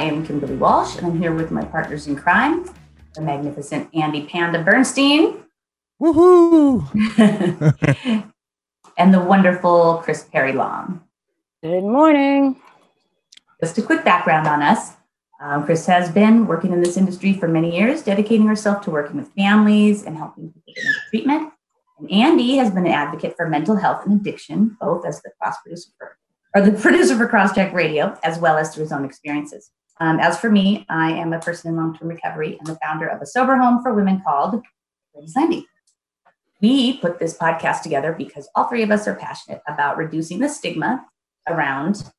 I am Kimberly Walsh, and I'm here with my partners in crime, the magnificent Andy Panda Bernstein. Woohoo! and the wonderful Kris Perry Long. Good morning. Just a quick background on us. Um, Kris has been working in this industry for many years, dedicating herself to working with families and helping people get into treatment. And Andy has been an advocate for mental health and addiction, both as the cross producer for, or the producer for Crosscheck Radio, as well as through his own experiences. Um, as for me, I am a person in long-term recovery and the founder of a sober home for women called Ladies Landing. We put this podcast together because all three of us are passionate about reducing the stigma around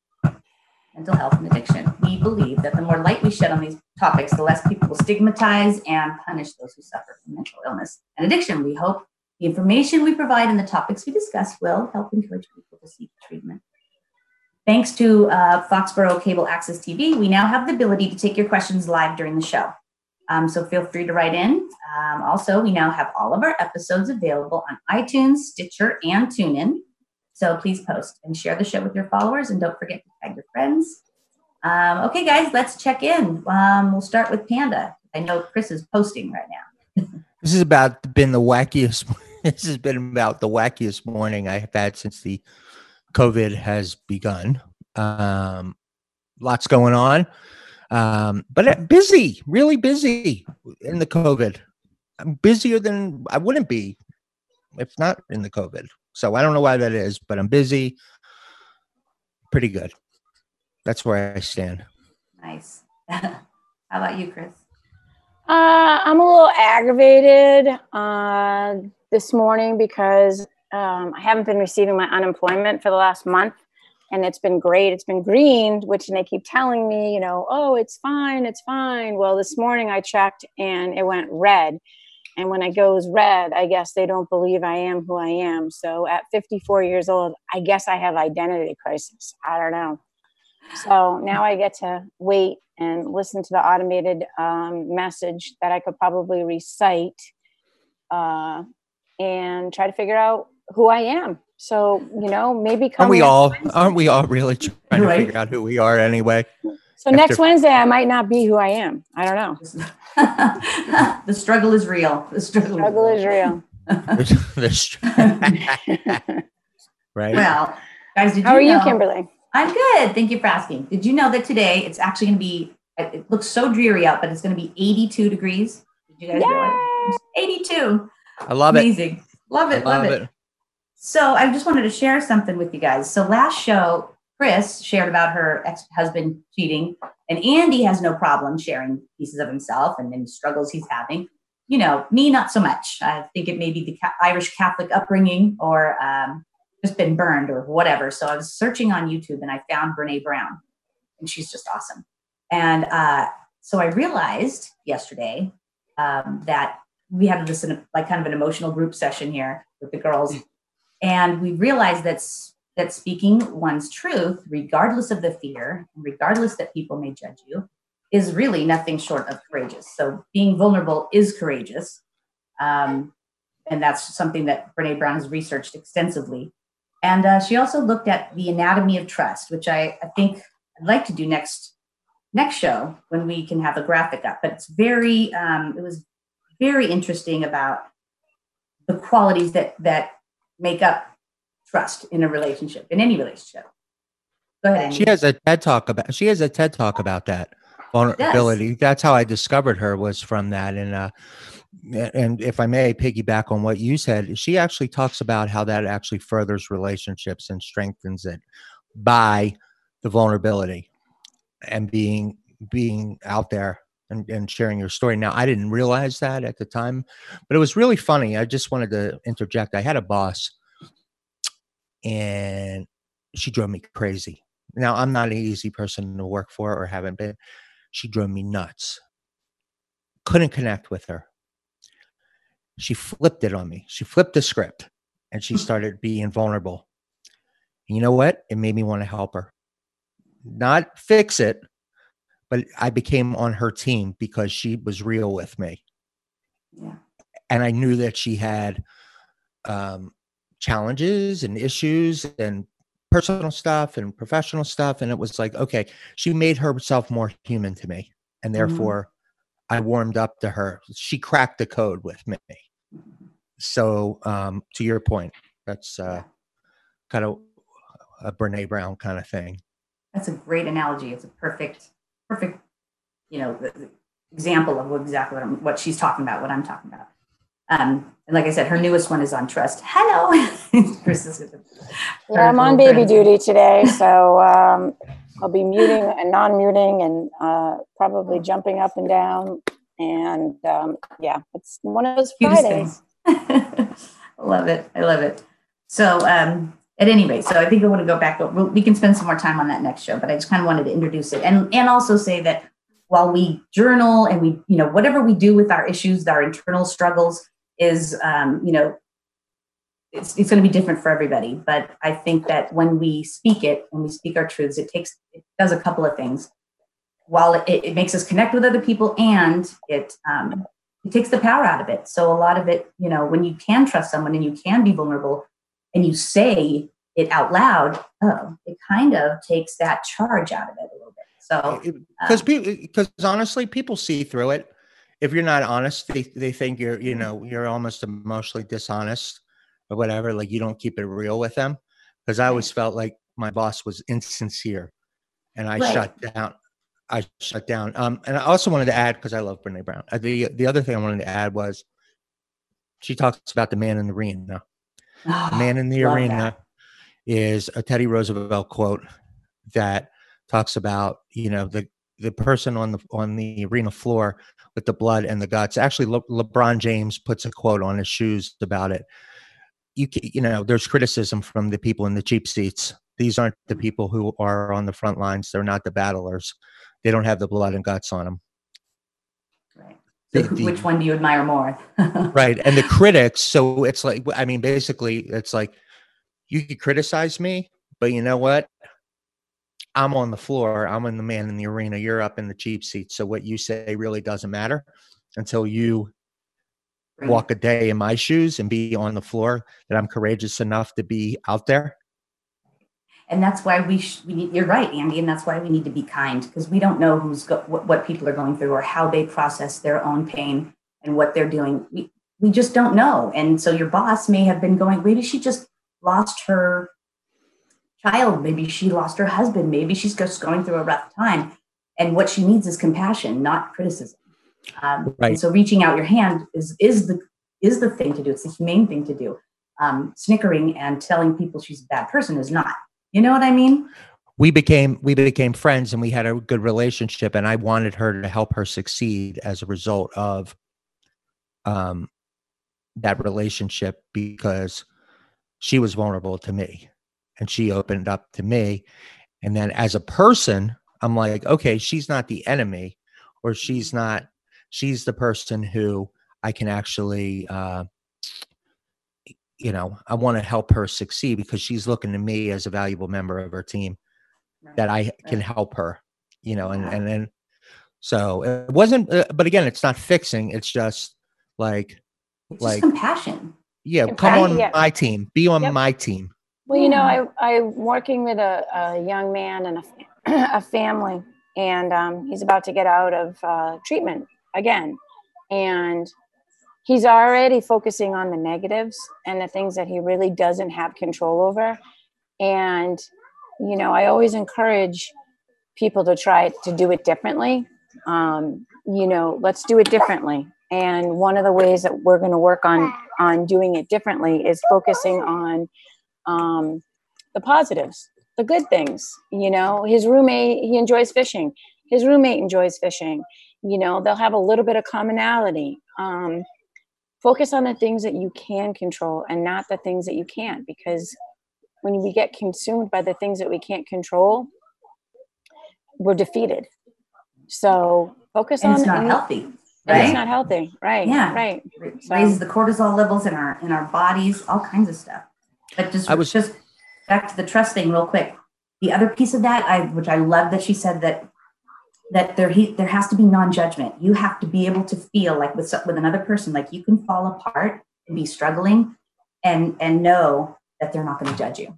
mental health and addiction. We believe that the more light we shed on these topics, the less people will stigmatize and punish those who suffer from mental illness and addiction. We hope the information we provide and the topics we discuss will help encourage people to seek treatment. Thanks to uh, Foxborough Cable Access TV, we now have the ability to take your questions live during the show. Um, so feel free to write in. Um, also, we now have all of our episodes available on iTunes, Stitcher, and TuneIn. So please post and share the show with your followers and don't forget to tag your friends. Um, okay, guys, let's check in. Um, we'll start with Panda. I know Kris is posting right now. this is about been the wackiest. This has been about the wackiest morning I have had since the COVID has begun. Um, lots going on, um, but busy, really busy in the COVID. I'm busier than I wouldn't be if not in the COVID. So I don't know why that is, but I'm busy. Pretty good. That's where I stand. Nice. How about you, Kris? Uh, I'm a little aggravated uh, this morning because um, I haven't been receiving my unemployment for the last month. And it's been great. It's been greened, which they keep telling me, you know, oh, it's fine, it's fine. Well, this morning I checked and it went red. And when it goes red, I guess they don't believe I am who I am. So at 54 years old, I guess I have identity crisis. I don't know. So now I get to wait and listen to the automated um, message that I could probably recite uh, and try to figure out who I am. So you know, maybe come. aren't we all Wednesday. aren't we all really trying right. to figure out who we are anyway? So After- next Wednesday, I might not be who I am. I don't know. the struggle is real. The struggle, struggle is real. right. Well, guys, did how you are know, you, Kimberly? I'm good. Thank you for asking. Did you know that today it's actually going to be? It looks so dreary out, but it's going to be 82 degrees. Did you guys Yay! realize? 82. I love Amazing. it. Amazing. Love it. Love, love it. it. So I just wanted to share something with you guys. So last show, Kris shared about her ex-husband cheating, and Andy has no problem sharing pieces of himself and then struggles he's having. You know, me not so much. I think it may be the Irish Catholic upbringing or um, just been burned or whatever. So I was searching on YouTube and I found Brene Brown, and she's just awesome. And uh, so I realized yesterday um, that we had this like kind of an emotional group session here with the girls, and we realize that that speaking one's truth, regardless of the fear, regardless that people may judge you, is really nothing short of courageous. So being vulnerable is courageous. Um, and that's something that Brene Brown has researched extensively. And uh, she also looked at the anatomy of trust, which I, I think I'd like to do next next show when we can have a graphic up. But it's very um, it was very interesting about the qualities that that make up trust in a relationship, in any relationship. Go ahead. Andy. She has a TED talk about. She has a TED talk about that vulnerability. Yes. That's how I discovered her was from that. And uh, and if I may piggyback on what you said, she actually talks about how that actually furthers relationships and strengthens it by the vulnerability and being being out there and, and sharing your story. Now, I didn't realize that at the time, but it was really funny. I just wanted to interject. I had a boss and she drove me crazy. Now, I'm not an easy person to work for or haven't been. She drove me nuts. Couldn't connect with her. She flipped it on me. She flipped the script and she started being vulnerable. And you know what? It made me want to help her. Not fix it, but I became on her team because she was real with me. Yeah. And I knew that she had um, challenges and issues and personal stuff and professional stuff. And it was like, okay, she made herself more human to me. And Mm-hmm. therefore, I warmed up to her. She cracked the code with me. So, um, to your point, that's uh, kind of a Brene Brown kind of thing. That's a great analogy. It's a perfect, perfect, you know, the- the example of exactly what, I'm, what she's talking about, what I'm talking about. Um, and like I said, her newest one is on trust. Hello, Kris is with. Yeah, I'm on baby duty today, so um, I'll be muting and non-muting and uh, probably jumping up and down. And um, yeah, it's one of those Fridays. I love it. I love it. So, um, at any rate, so I think I want to go back. We can spend some more time on that next show. But I just kind of wanted to introduce it and and also say that while we journal and we, you know, whatever we do with our issues, our internal struggles is, um, you know, it's it's going to be different for everybody. But I think that when we speak it, when we speak our truths, it takes it does a couple of things. While it, it makes us connect with other people and it um, it takes the power out of it. So a lot of it, you know, when you can trust someone and you can be vulnerable and you say it out loud, oh, it kind of takes that charge out of it a little bit. So because people because honestly people see through it if you're not honest they, they think you're you know you're almost emotionally dishonest or whatever like you don't keep it real with them because i always felt like my boss was insincere and i Right. shut down i shut down um and i also wanted to add because i love brene brown uh, the the other thing i wanted to add was she talks about the man in the arena the man in the arena that. is a Teddy Roosevelt quote that talks about you know the the person on the on the arena floor with the blood and the guts. Actually, Le- LeBron James puts a quote on his shoes about it. You you know, there's criticism from the people in the cheap seats. These aren't the people who are on the front lines. They're not the battlers. They don't have the blood and guts on them. Right. So who- which one do you admire more? right and the critics so it's like i mean basically it's like you could criticize me but you know what i'm on the floor i'm in the man in the arena you're up in the cheap seat so what you say really doesn't matter until you Right. walk a day in my shoes and be on the floor that i'm courageous enough to be out there and that's why we, sh- we need, you're right andy and that's why we need to be kind because we don't know who's go- what, what people are going through or how they process their own pain and what they're doing we, we just don't know and so your boss may have been going maybe she just lost her child. Maybe she lost her husband. Maybe she's just going through a rough time. And what she needs is compassion not criticism. Um, Right. and so reaching out your hand is is the is the thing to do. It's the humane thing to do. Um, snickering and telling people she's a bad person is not. You know what i mean? We became we became friends and we had a good relationship and i wanted her to help her succeed as a result of um that relationship because she was vulnerable to me and she opened up to me and then as a person i'm like okay she's not the enemy or she's not she's the person who i can actually uh you know i want to help her succeed because she's looking to me as a valuable member of her team that I can Right. help her, you know, and and then so it wasn't, uh, but again, it's not fixing. It's just like, It's like, just compassion. yeah, Compassion, come on yeah. my team, be on Yep. my team. Well, you know, I, I'm working with a, a young man and a, a family, and um, he's about to get out of uh, treatment again. And he's already focusing on the negatives and the things that he really doesn't have control over. And, you know, I always encourage people to try to do it differently. Um, you know, let's do it differently. And one of the ways that we're going to work on on doing it differently is focusing on um, the positives, the good things. You know, his roommate, he enjoys fishing. His roommate enjoys fishing. You know, they'll have a little bit of commonality. Um, focus on the things that you can control and not the things that you can't, because when we get consumed by the things that we can't control, we're defeated. So focus And on it's not healthy, right? it's not healthy. Right. Yeah. Right. So- raises the cortisol levels in our in our bodies, all kinds of stuff. But just I was- just back to the trust thing real quick. The other piece of that, I which I love that she said that that there he, there has to be non-judgment. You have to be able to feel like with with another person, like you can fall apart and be struggling, and and know that they're not going to judge you.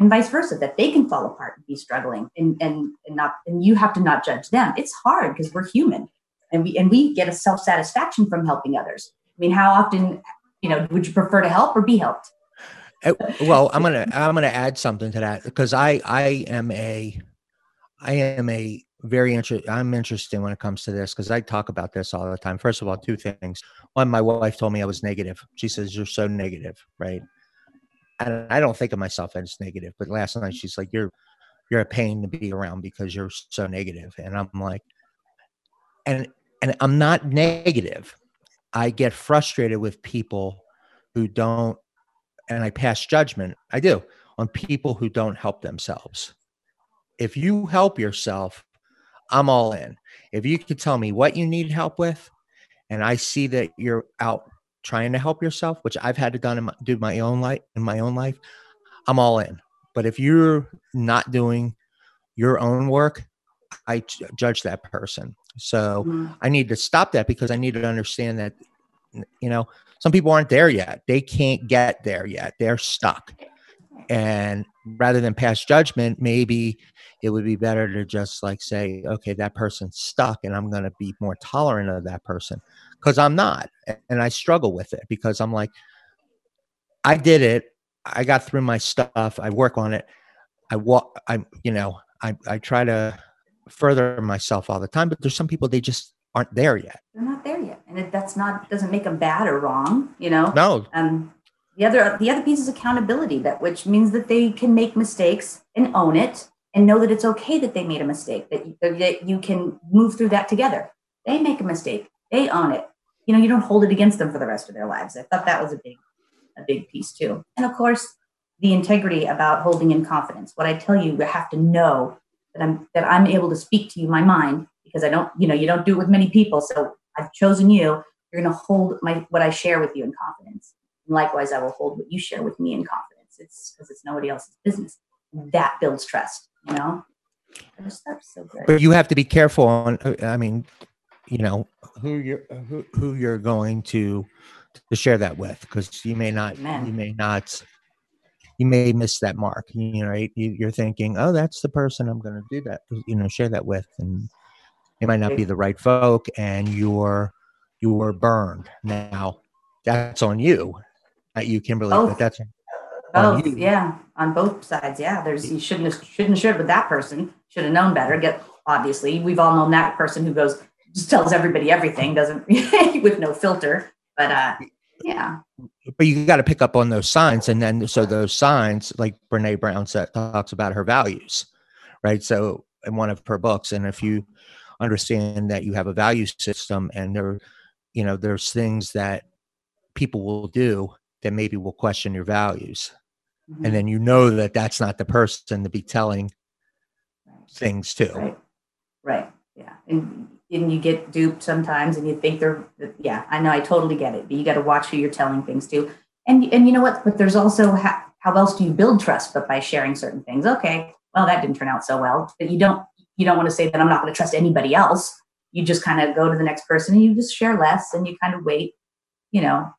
and vice versa that they can fall apart and be struggling and and, and not and you have to not judge them it's hard because we're human and we and we get a self-satisfaction from helping others i mean how often you know would you prefer to help or be helped Eh, well i'm gonna i'm gonna add something to that because i i am a i am a very interested i'm interested when it comes to this because i talk about this all the time. First of all two things. One my wife told me i was negative. She says you're so negative right? And i don't think of myself as negative but last night she's like you're you're a pain to be around because you're so negative. And i'm like and and i'm not negative. I get frustrated with people who don't and I pass judgment. I do on people who don't help themselves. If you help yourself, I'm all in. If you could tell me what you need help with, and I see that you're out trying to help yourself, which I've had to done my, do my own life in my own life, I'm all in. But if you're not doing your own work, I judge that person. So mm-hmm. I need to stop that because I need to understand that, you know, some people aren't there yet. They can't get there yet. They're stuck. And rather than pass judgment, maybe it would be better to just like say, okay, that person's stuck and I'm going to be more tolerant of that person because I'm not. And I struggle with it because I'm like, I did it. I got through my stuff. I work on it. I walk, I, you know, I, I try to further myself all the time, but there's some people, they just aren't there yet. They're not there and it, that's not doesn't make them bad or wrong. You know. No. Um, the other the other piece is accountability, that which means that they can make mistakes and own it and know that it's okay that they made a mistake. That you, that you can move through that together. They make a mistake, they own it. You know, you don't hold it against them for the rest of their lives. I thought that was a big a big piece too. And of course, the integrity about holding in confidence. What I tell you, you have to know that I'm that I'm able to speak to you my mind because I don't, you know, you don't do it with many people. So I've chosen you. You're going to hold my what I share with you in confidence. And likewise, I will hold what you share with me in confidence. It's because it's nobody else's business. That builds trust, you know. Just, so good. But you have to be careful on. I mean, you know, who you're who, who you're going to to share that with, because you may not Amen. you may not you may miss that mark. You know, right? You, are thinking, oh, that's the person I'm going to do that. You know, share that with, and it might not be the right folk and you're you're burned. Now that's on you. Not you kimberly both. but that's both yeah. On both sides yeah. There's you shouldn't have shouldn't have shared with that person. Should have known better. Get obviously we've all known that person who goes just tells everybody everything doesn't with no filter. But uh yeah. But you got to pick up on those signs and then so those signs like brene brown said talks about her values right? So in one of her books and if you understand that you have a value system and there you know there's things that people will do that maybe will question your values. Mm-hmm. and then you know that that's not the person to be telling things to. Right. Right. Yeah. And and you get duped sometimes and you think they're yeah i know i totally get it but you got to watch who you're telling things to. And and you know what? But there's also how, how else do you build trust but by sharing certain things? Okay well that didn't turn out so well but you don't you don't want to say that I'm not going to trust anybody else. You just kind of go to the next person and you just share less and you kind of wait, you know.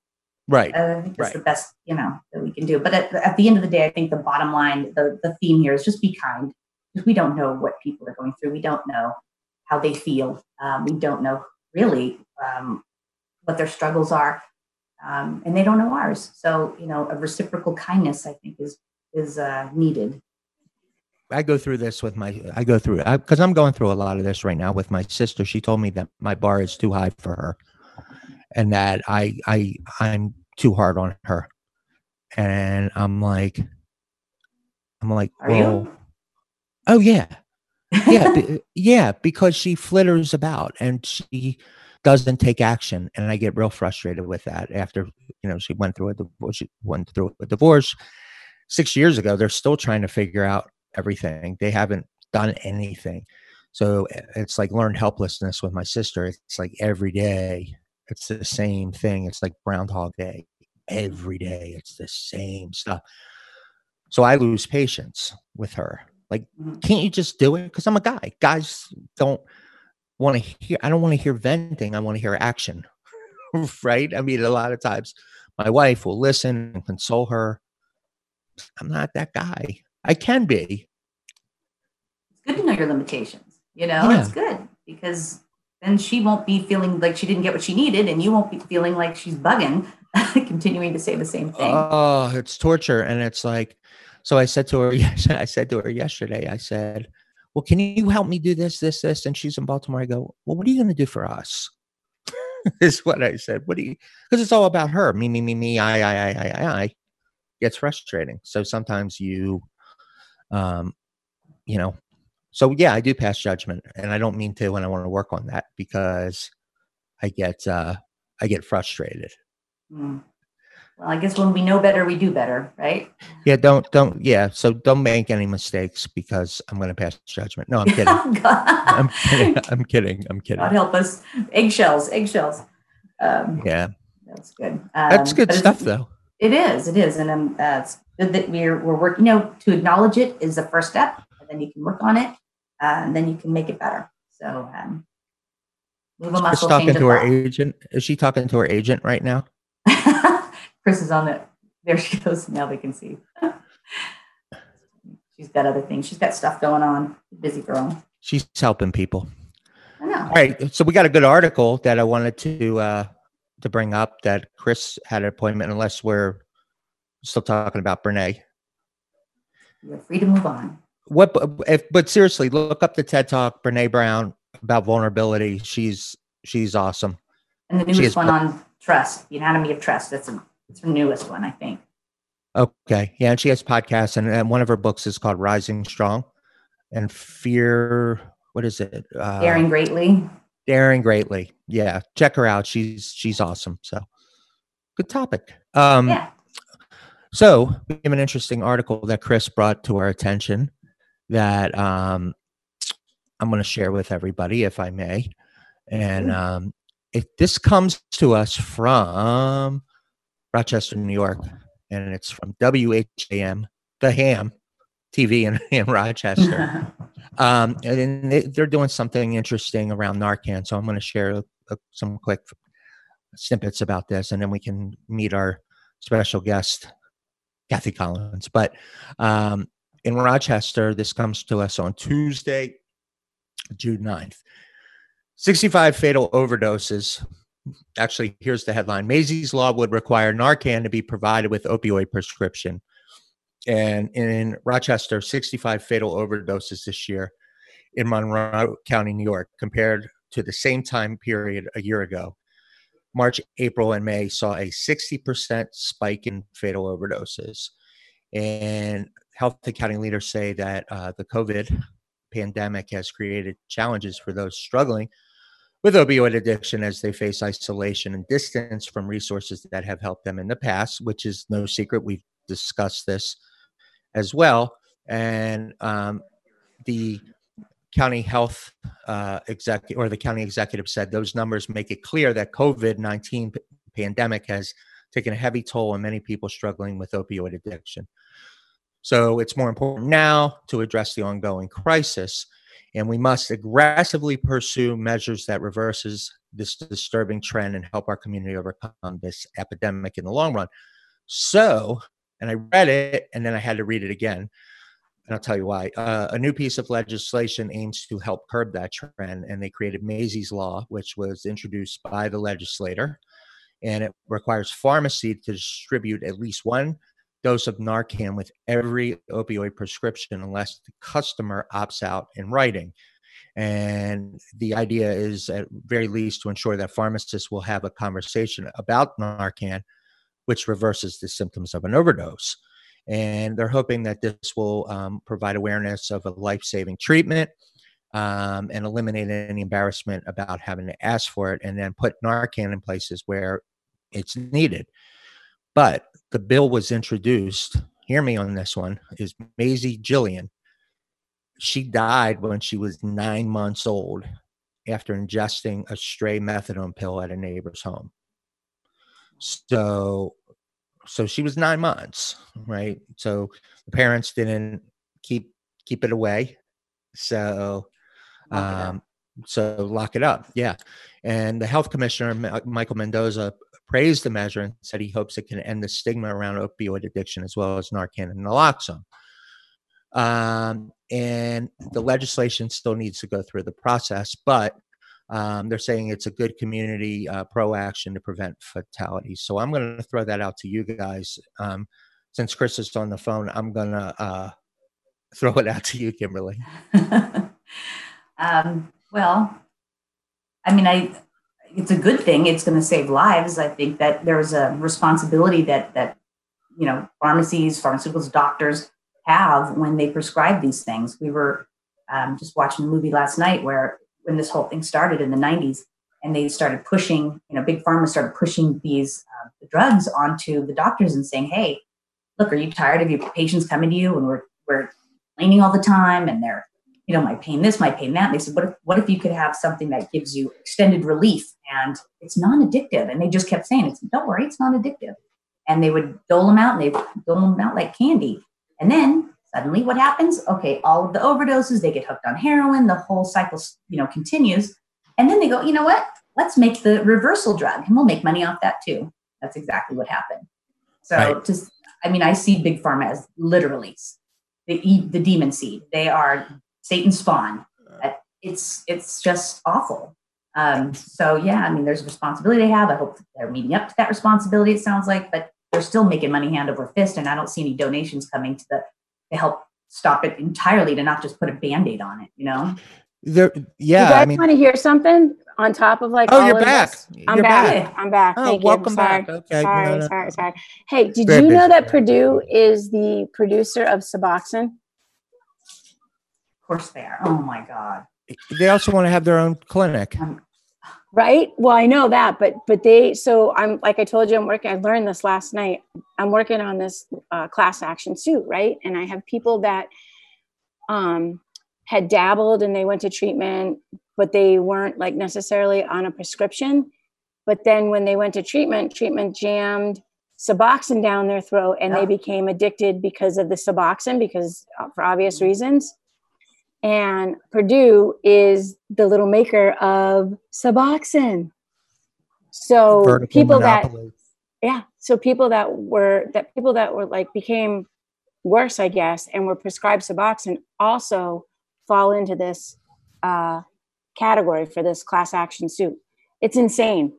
Right. Uh, I think that's right. the best, you know, that we can do. But at, at the end of the day, I think the bottom line, the, the theme here is just be kind because we don't know what people are going through. We don't know how they feel. Um, we don't know really um, what their struggles are. Um, and they don't know ours. So, you know, a reciprocal kindness, I think, is is uh, needed I go through this with my I go through it because I'm going through a lot of this right now with my sister. She told me that my bar is too high for her, and that I I I'm too hard on her, and I'm like, I'm like, Are well, you? oh yeah, yeah, b- yeah, because she flitters about and she doesn't take action, and I get real frustrated with that. After you know she went through a divorce, she went through a divorce six years ago. They're still trying to figure out everything. They haven't done anything. So eh, it's like learned helplessness with my sister. It's like every day, it's the same thing. It's like Groundhog Day. Every day, it's the same stuff. So I lose patience with her. Like, mm-hmm. can't you just do it? Because I'm a guy. Guys don't want to hear, I don't want to hear venting. I want to hear action. right? I mean, a lot of times my wife will listen and console her. I'm not that guy. I can be. It's good to know your limitations. You know, yeah. it's good because then she won't be feeling like she didn't get what she needed, and you won't be feeling like she's bugging, continuing to say the same thing. Oh, it's torture, and it's like. So I said to her, yes, I said to her yesterday, I said, "Well, can you help me do this, this, this?" And she's in Baltimore. I go, "Well, what are you going to do for us?" is what I said. What do you? Because it's all about her. Me, me, me, me. I, I, I, I, I. Gets frustrating. So sometimes you, um, you know, so yeah, I do pass judgment, and I don't mean to when I want to work on that because I get, uh, I get frustrated. Mm. Well, I guess when we know better, we do better, right? Yeah, don't don't yeah. So don't make any mistakes because I'm going to pass judgment. No, I'm kidding. oh, I'm kidding. I'm kidding. I'm kidding. God help us. Eggshells, eggshells. Um, yeah, that's good. Um, that's good stuff, though. It is. It is, and um, uh, it's good that we're we're working. You know, to acknowledge it is the first step, and then you can work on it, uh, and then you can make it better. So, um, move a muscle. She's talking to her agent. Is she talking to her agent right now? Kris is on it. There she goes. Now they can see. She's got other things. She's got stuff going on. Busy girl. She's helping people. I know. All right. So we got a good article that I wanted to uh to bring up that Kris had an appointment, unless we're still talking about Brene. You're free to move on. What if but seriously, look up the TED Talk, Brene Brown about vulnerability. She's she's awesome. And the newest one on trust, the anatomy of trust. That's a it's her newest one, I think. Okay. Yeah. And she has podcasts, and, and one of her books is called Rising Strong and Fear. What is it? Uh, Daring Greatly. Daring Greatly. Yeah. Check her out. She's she's awesome. So good topic. Um, yeah. So we have an interesting article that Kris brought to our attention that um, I'm going to share with everybody, if I may. And um, if this comes to us from Rochester, New York, and it's from WHAM, the Ham TV in, in Rochester. um, and they, are doing something interesting around Narcan. So I'm going to share a, a, some quick snippets about this, and then we can meet our special guest, Cathy Collins. But um, in Rochester, this comes to us on Tuesday, June 9th. 65 fatal overdoses actually, here's the headline Maisie's Law would require Narcan to be provided with opioid prescription. And in Rochester, 65 fatal overdoses this year in Monroe County, New York, compared to the same time period a year ago. March, April, and May saw a 60% spike in fatal overdoses. And health accounting leaders say that uh, the COVID pandemic has created challenges for those struggling with opioid addiction as they face isolation and distance from resources that have helped them in the past, which is no secret. We've discussed this as well. And um, the county health uh, executive or the county executive said those numbers make it clear that COVID 19 p- pandemic has taken a heavy toll on many people struggling with opioid addiction. So it's more important now to address the ongoing crisis and we must aggressively pursue measures that reverses this disturbing trend and help our community overcome this epidemic in the long run so and i read it and then i had to read it again and i'll tell you why uh, a new piece of legislation aims to help curb that trend and they created Maisie's law which was introduced by the legislator and it requires pharmacy to distribute at least one dose of Narcan with every opioid prescription unless the customer opts out in writing. And the idea is, at very least, to ensure that pharmacists will have a conversation about Narcan, which reverses the symptoms of an overdose. And they're hoping that this will um, provide awareness of a life saving treatment um, and eliminate any embarrassment about having to ask for it, and then put Narcan in places where it's needed. But the bill was introduced, hear me on this one, is Maisie Jillian. She died when she was nine months old after ingesting a stray methadone pill at a neighbor's home. So so she was nine months, right? So the parents didn't keep keep it away. So um so lock it up. Yeah. And the health commissioner Michael Mendoza praised the measure and said he hopes it can end the stigma around opioid addiction as well as Narcan and naloxone. Um, and the legislation still needs to go through the process, but um, they're saying it's a good community uh, pro action to prevent fatalities. So I'm going to throw that out to you guys. Um, since Kris is on the phone, I'm going to uh, throw it out to you, Kimberly. um, well, I mean, I it's a good thing. It's going to save lives. I think that there's a responsibility that that you know pharmacies, pharmaceuticals, doctors have when they prescribe these things. We were um, just watching a movie last night where when this whole thing started in the 90s and they started pushing, you know, big pharma started pushing these uh, drugs onto the doctors and saying, hey, look, are you tired of your patients coming to you and we're, we're complaining all the time and they're, you know, my pain this, my pain that. And they said, what if, what if you could have something that gives you extended relief and it's non-addictive? And they just kept saying, it's, don't worry, it's non-addictive. And they would dole them out and they dole them out like candy. And then suddenly what happens? Okay, all of the overdoses, they get hooked on heroin, the whole cycle, you know, continues. And then they go, you know what? Let's make the reversal drug and we'll make money off that too. That's exactly what happened. So right. just I mean, I see big pharma as literally the the demon seed. They are Satan's spawn. It's it's just awful. Um, so yeah, I mean, there's a responsibility they have. I hope they're meeting up to that responsibility. It sounds like, but they're still making money hand over fist, and I don't see any donations coming to the to help stop it entirely. To not just put a band aid on it, you know. There, yeah. You guys I mean, want to hear something on top of like? Oh, you're back. I'm you're back. back. I'm back. Oh, Thank welcome you. back. Okay. Sorry, no, no. sorry, sorry. Hey, did Very you know that Purdue is the producer of Suboxone? Of course they are. Oh my God. They also want to have their own clinic. Um, right? Well i know that but but they so i'm like i told you i'm working i learned this last night. I'm working on this uh, class action suit right? And i have people that um had dabbled and they went to treatment but they weren't like necessarily on a prescription. But then when they went to treatment treatment jammed suboxone down their throat and yeah. they became addicted because of the suboxone because uh, for obvious mm-hmm. reasons and Purdue is the little maker of Suboxone. So Vertical people monopoly. that yeah, so people that were that people that were like became worse, I guess, and were prescribed Suboxone also fall into this uh, category for this class action suit. It's insane.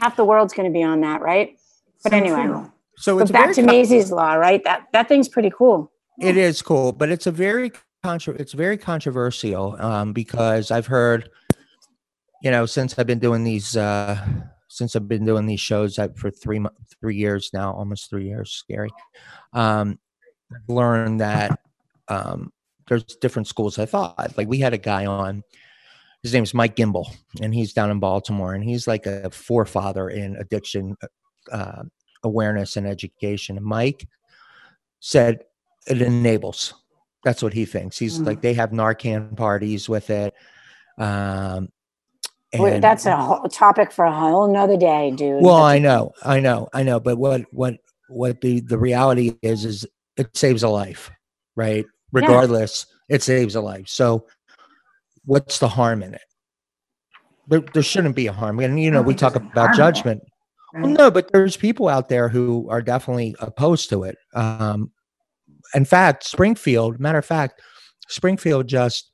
Half the world's going to be on that, right? But anyway, true. so it's back to Maisie's law, right? That that thing's pretty cool. It is cool, but it's a very Contra- it's very controversial um, because I've heard, you know, since I've been doing these, uh, since I've been doing these shows I've, for three three years now, almost three years, scary. Um, I've learned that um, there's different schools. I thought like we had a guy on. His name's Mike Gimbel, and he's down in Baltimore, and he's like a forefather in addiction uh, awareness and education. And Mike said it enables that's what he thinks. He's mm. like they have Narcan parties with it. Um, and, that's a whole topic for a whole nother day, dude. Well, I know, I know, I know. But what what what the the reality is is it saves a life, right? Regardless, yeah. it saves a life. So, what's the harm in it? There, there shouldn't be a harm. And you know, we talk about judgment. Well, no, but there's people out there who are definitely opposed to it. Um, in fact, Springfield, matter of fact, Springfield just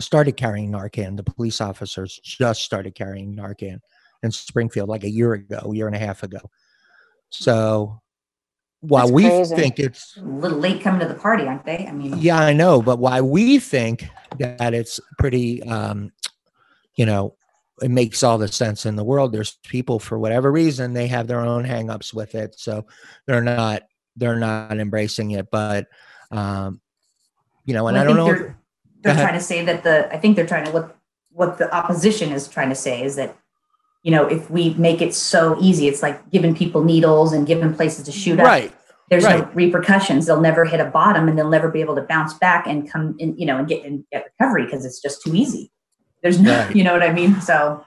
started carrying Narcan. The police officers just started carrying Narcan in Springfield like a year ago, a year and a half ago. So while That's we crazy. think it's a little late coming to the party, aren't they? I mean, yeah, I know, but why we think that it's pretty, um, you know, it makes all the sense in the world. There's people for whatever reason they have their own hangups with it, so they're not they're not embracing it. But um, you know, and well, I, I, don't know. They're, they're trying to say that the I think they're trying to look what the opposition is trying to say is that you know if we make it so easy, it's like giving people needles and giving places to shoot right. up. There's right. no repercussions. They'll never hit a bottom, and they'll never be able to bounce back and come in, you know, and get and get recovery because it's just too easy. There's no, right. you know what I mean. So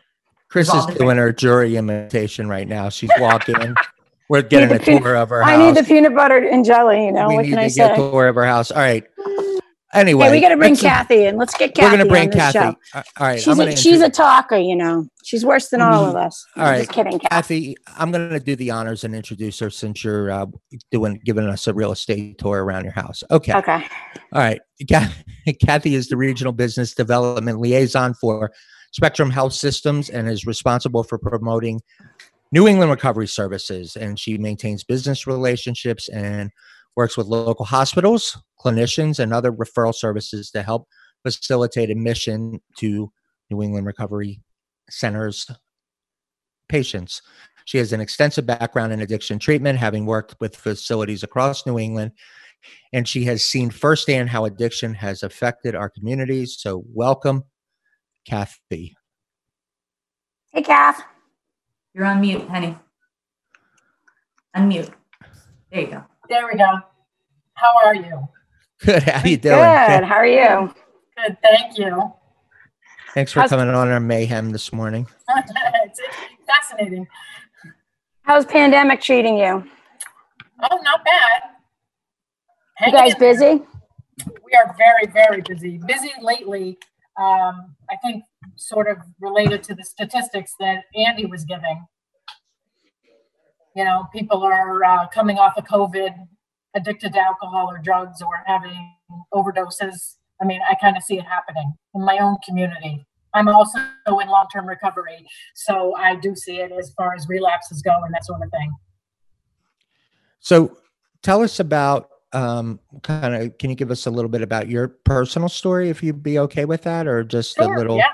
Kris is doing her jury imitation right now. She's walking. We're getting a tour of our house. I need the peanut butter and jelly. You know, we what need can to I get a tour of our house. All right. Anyway, hey, we got to bring Cathy in. Let's get Cathy. We're going to bring Cathy. Show. All right, she's, a, she's a talker. You know, she's worse than all of us. All right, just kidding, Cathy. I'm going to do the honors and introduce her since you're uh, doing giving us a real estate tour around your house. Okay. Okay. All right. Cathy is the regional business development liaison for Spectrum Health Systems and is responsible for promoting New England Recovery Services. And she maintains business relationships and works with local hospitals, clinicians, and other referral services to help facilitate admission to New England Recovery Centers patients. She has an extensive background in addiction treatment, having worked with facilities across New England, and she has seen firsthand how addiction has affected our communities. So, welcome, Cathy. Hey, Cath. You're on mute, honey. Unmute. There you go. There we go. How are you? Good. How you doing? Good. How are you? Good. Thank you. Thanks for How's, coming on our mayhem this morning. it's fascinating. How's pandemic treating you? Oh, not bad. Hang you guys busy? We are very, very busy. Busy lately. Um, I think sort of related to the statistics that Andy was giving. You know, people are uh, coming off of COVID, addicted to alcohol or drugs, or having overdoses. I mean, I kind of see it happening in my own community. I'm also in long term recovery, so I do see it as far as relapses go and that sort of thing. So, tell us about um, kind of. Can you give us a little bit about your personal story, if you'd be okay with that, or just sure, a little? Yeah,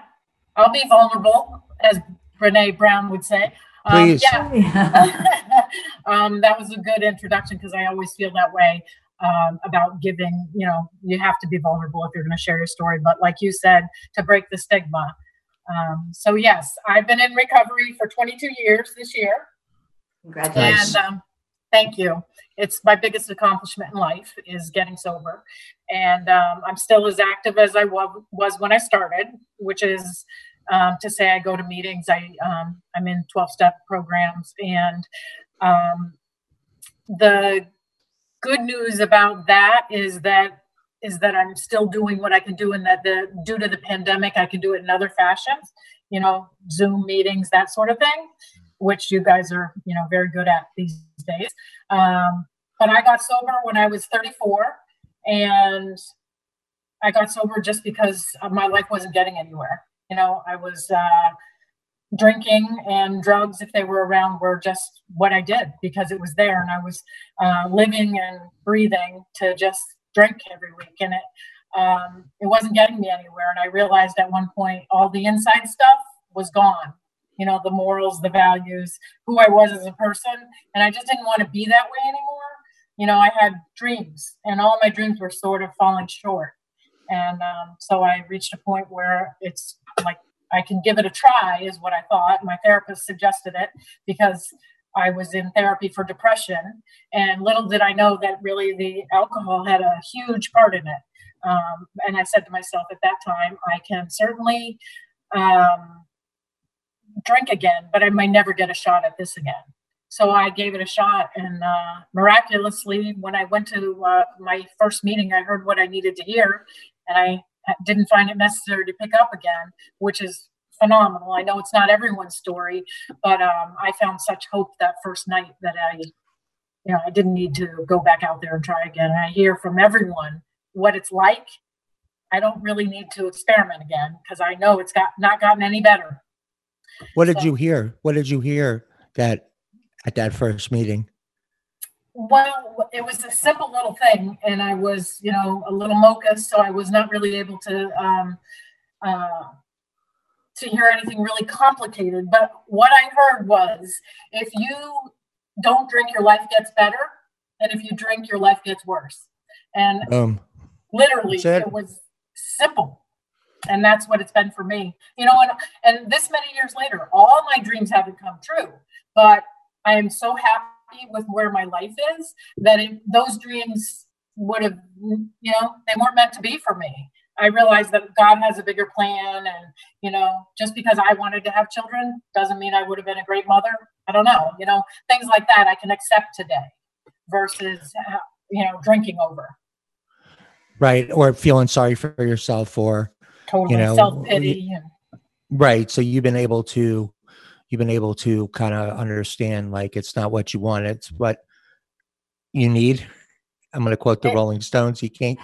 I'll be vulnerable, as Brene Brown would say. Um, Please. Um, yeah. um, that was a good introduction because I always feel that way um, about giving. You know, you have to be vulnerable if you're going to share your story. But like you said, to break the stigma. Um, so yes, I've been in recovery for 22 years this year. Congratulations. And um, thank you. It's my biggest accomplishment in life is getting sober, and um, I'm still as active as I w- was when I started, which is um, to say I go to meetings. I um, I'm in 12 step programs, and um, the good news about that is that is that I'm still doing what I can do, and that the due to the pandemic, I can do it in other fashions. You know, Zoom meetings, that sort of thing, which you guys are you know very good at these days. Um, but I got sober when I was 34, and I got sober just because my life wasn't getting anywhere. You know, I was uh, drinking and drugs, if they were around, were just what I did because it was there, and I was uh, living and breathing to just drink every week, and it um, it wasn't getting me anywhere. And I realized at one point all the inside stuff was gone. You know, the morals, the values, who I was as a person, and I just didn't want to be that way anymore. You know, I had dreams, and all my dreams were sort of falling short. And um, so I reached a point where it's like I can give it a try, is what I thought. My therapist suggested it because I was in therapy for depression. And little did I know that really the alcohol had a huge part in it. Um, and I said to myself at that time, I can certainly um, drink again, but I might never get a shot at this again. So I gave it a shot, and uh, miraculously, when I went to uh, my first meeting, I heard what I needed to hear, and I didn't find it necessary to pick up again, which is phenomenal. I know it's not everyone's story, but um, I found such hope that first night that I, you know, I didn't need to go back out there and try again. And I hear from everyone what it's like. I don't really need to experiment again because I know it's got not gotten any better. What did so, you hear? What did you hear that at that first meeting? well, it was a simple little thing, and I was, you know, a little mocha, so I was not really able to um, uh, to hear anything really complicated. But what I heard was, if you don't drink, your life gets better, and if you drink, your life gets worse. And um, literally, it. it was simple and that's what it's been for me you know and and this many years later all my dreams haven't come true but i am so happy with where my life is that it, those dreams would have you know they weren't meant to be for me. I realized that god has a bigger plan and you know just because i wanted to have children doesn't mean i would have been a great mother. I don't know you know things like that i can accept today versus uh, you know drinking over. Right or feeling sorry for yourself or Totally You know, self pity. right so you've been able to you've been able to kind of understand like it's not what you want it's what you need i'm going to quote the rolling stones you can't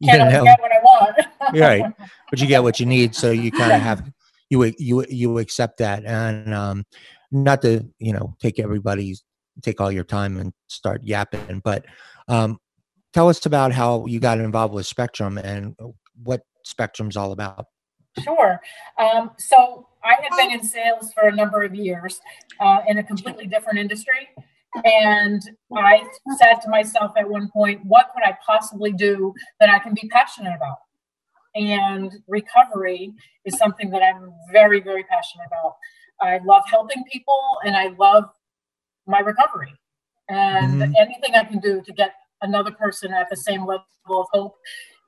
you Can't know get what I want. right but you get what you need so you kind of have you you you accept that and um not to you know take everybody's take all your time and start yapping but um tell us about how you got involved with spectrum and what spectrum's all about Sure. Um, so I had been in sales for a number of years uh, in a completely different industry. And I said to myself at one point, what could I possibly do that I can be passionate about? And recovery is something that I'm very, very passionate about. I love helping people and I love my recovery. And Mhm. anything I can do to get another person at the same level of hope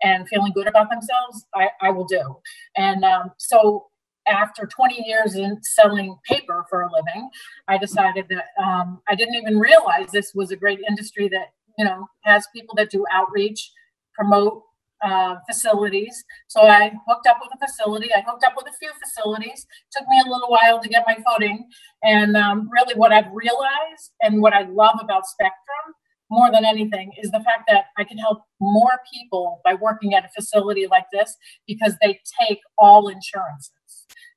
and feeling good about themselves, I, I will do. And um, so after 20 years in selling paper for a living, I decided that um, I didn't even realize this was a great industry that, you know, has people that do outreach, promote uh, facilities. So I hooked up with a facility. I hooked up with a few facilities. Took me a little while to get my footing. And um, really, what I've realized and what I love about Spectrum more than anything is the fact that I can help more people by working at a facility like this because they take all insurances,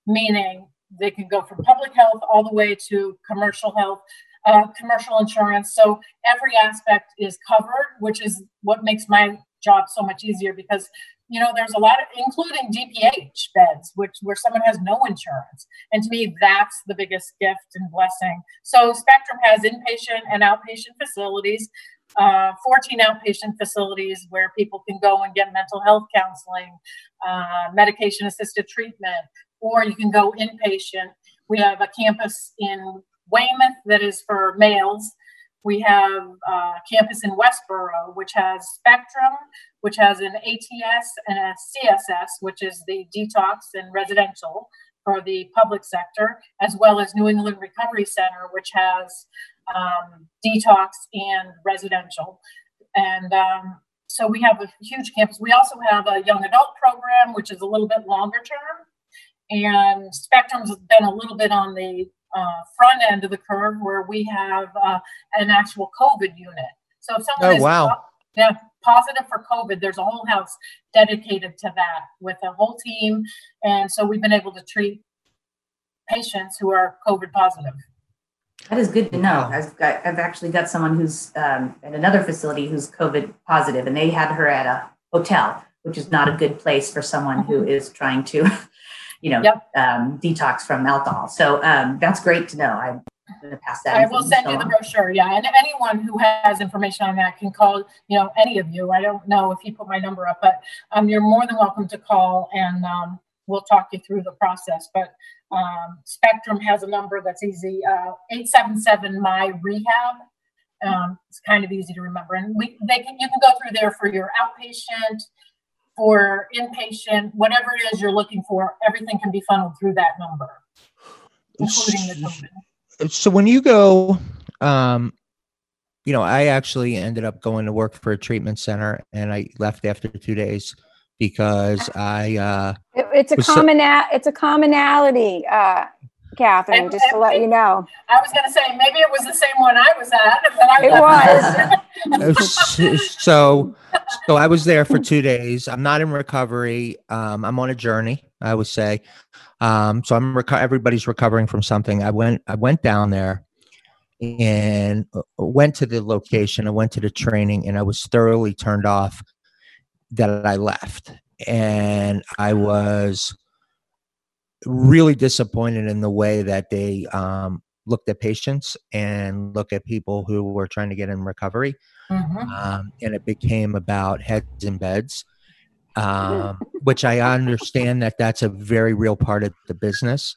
meaning they can go from public health all the way to commercial health, uh, commercial insurance. So every aspect is covered, which is what makes my job so much easier because you know there's a lot of including dph beds which where someone has no insurance. And to me that's the biggest gift and blessing. So spectrum has inpatient and outpatient facilities uh, 14 outpatient facilities where people can go and get mental health counseling uh, medication assisted treatment or you can go inpatient. We have a campus in weymouth that is for males we have a campus in Westboro, which has Spectrum, which has an ATS and a CSS, which is the detox and residential for the public sector, as well as New England Recovery Center, which has um, detox and residential. And um, so we have a huge campus. We also have a young adult program, which is a little bit longer term. And Spectrum's been a little bit on the uh, front end of the curve where we have uh, an actual COVID unit. So if someone Oh, is wow. po- yeah, positive for COVID, there's a whole house dedicated to that with a whole team. And so we've been able to treat patients who are COVID positive. That is good to know. I've got, I've actually got someone who's um, at another facility who's COVID positive, and they had her at a hotel, which is not a good place for someone who is trying to, you know, Yep. um, detox from alcohol. So um, that's great to know. I'm going to pass that. I will send you the brochure. Yeah, and anyone who has information on that can call. You know, any of you. I don't know if you put my number up, but um, you're more than welcome to call, and um, we'll talk you through the process. But um, Spectrum has a number that's easy: uh, eight seven seven my rehab. Um, it's kind of easy to remember, and we they can you can go through there for your outpatient, for inpatient, whatever it is you're looking for. Everything can be funneled through that number, including the COVID. so when you go um you know i actually ended up going to work for a treatment center and i left after two days because i uh It, it's a Was so- common it's a commonality, uh, Catherine. And- just to and- let you know, I was going to say maybe it was the same one I was at. But I It was. so so i was there for two days i'm not in recovery um i'm on a journey i would say um so i'm reco- everybody's recovering from something i went i went down there and uh, went to the location i went to the training and i was thoroughly turned off that i left and i was really disappointed in the way that they um looked at patients and look at people who were trying to get in recovery Mhm. um, and it became about heads and beds, um, which I understand that that's a very real part of the business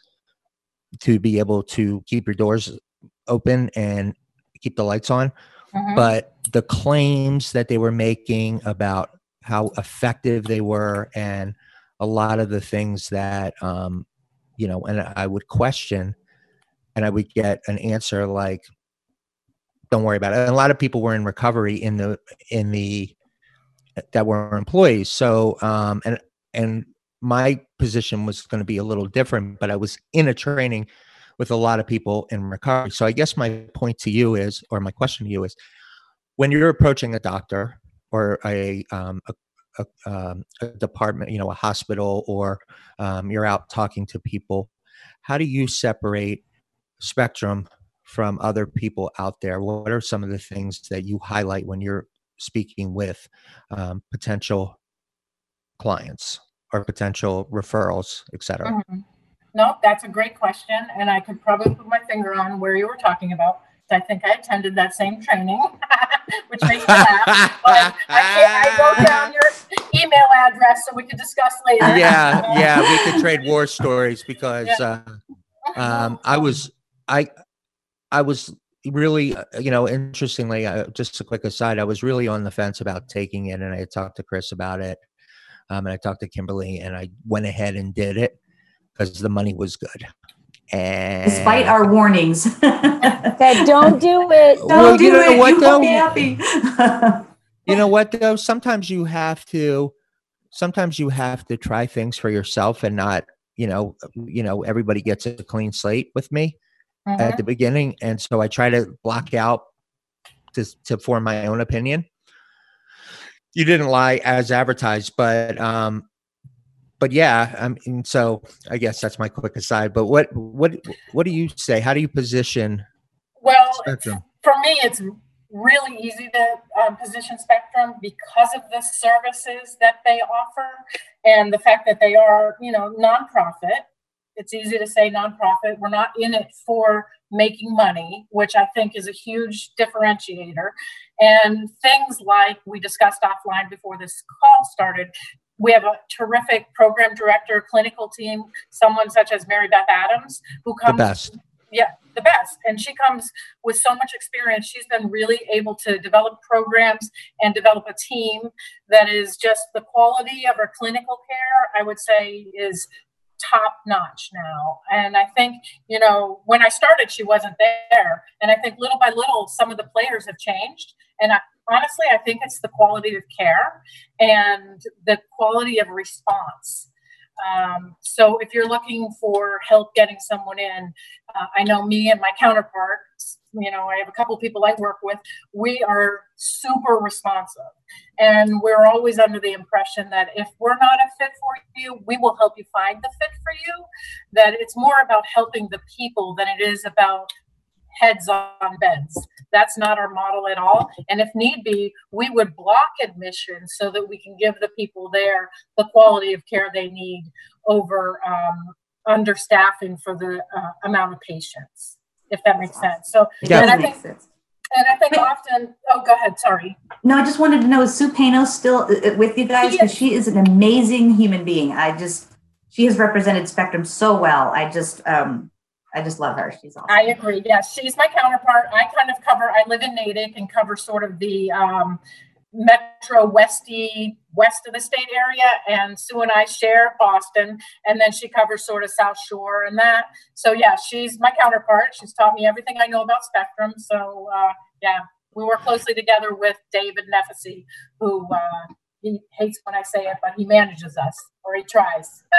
to be able to keep your doors open and keep the lights on. Mhm. But the claims that they were making about how effective they were and a lot of the things that, um, you know, and I would question and I would get an answer like, don't worry about it. And a lot of people were in recovery in the in the that were employees. So, um, and and my position was going to be a little different, but I was in a training with a lot of people in recovery. So, I guess my point to you is, or my question to you is, when you're approaching a doctor or a um, a, a, um, a, department, you know, a hospital, or um, you're out talking to people, how do you separate spectrum from other people out there? What are some of the things that you highlight when you're speaking with um, potential clients or potential referrals, et cetera? Mm-hmm. No, that's a great question. And I could probably put my finger on where you were talking about. I think I attended that same training, which makes me laugh. But I, I wrote down your email address so we could discuss later. Yeah, yeah, we could trade war stories because yeah. uh, um, I was I I was really, uh, you know, interestingly, uh, just a quick aside, I was really on the fence about taking it, and I talked to Kris about it, um, and I talked to Kimberley, and I went ahead and did it because the money was good. And despite our warnings, that don't do it. Don't well, do you know it. What, you though? be happy. you know what though? Sometimes you have to. Sometimes you have to try things for yourself and not, you know, you know, everybody gets a clean slate with me mm-hmm. at the beginning, and so I try to block out to to form my own opinion. You didn't lie as advertised, but um, but yeah, I mean, so I guess that's my quick aside. But what what what do you say? How do you position? Well, Spectrum? for me, it's really easy to um, position Spectrum because of the services that they offer and the fact that they are, you know, nonprofit it's easy to say nonprofit. We're not in it for making money, which I think is a huge differentiator. And things like we discussed offline before this call started, we have a terrific program director, clinical team, someone such as Mary Beth Adams, who comes. The best. Yeah, the best. And she comes with so much experience. She's been really able to develop programs and develop a team that is just the quality of our clinical care, I would say, is top notch now. And I think, you know, when I started, she wasn't there. And I think little by little, some of the players have changed. And I, honestly, I think it's the quality of care and the quality of response. Um, so if you're looking for help getting someone in, uh, I know me and my counterparts, you know, I have a couple people I work with, we are super responsive. And we're always under the impression that if we're not a fit for you, we will help you find the fit for you. That it's more about helping the people than it is about heads on beds. That's not our model at all. And if need be, we would block admission so that we can give the people there the quality of care they need over um, understaffing for the uh, amount of patients, if that makes sense. So, yeah, and I think, sense. And I think often, oh, go ahead. Sorry. No, I just wanted to know is Sue Pano still uh, uh, with you guys? Because she is an amazing human being. I just, she has represented Spectrum so well. I just, um, I just love her. She's awesome. I agree. Yes, she's my counterpart. I kind of cover. I live in Natick and cover sort of the um, metro westy west of the state area and sue and i share boston and then she covers sort of south shore and that so yeah she's my counterpart she's taught me everything i know about spectrum so uh, yeah we work closely together with david nefesi who uh, he hates when i say it but he manages us or he tries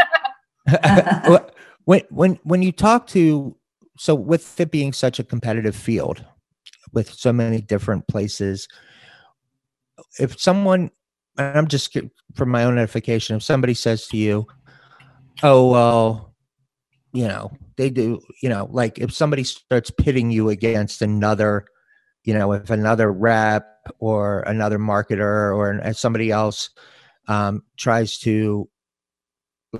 when when when you talk to so with it being such a competitive field with so many different places if someone i'm just for my own edification if somebody says to you oh well you know they do you know like if somebody starts pitting you against another you know if another rep or another marketer or somebody else um, tries to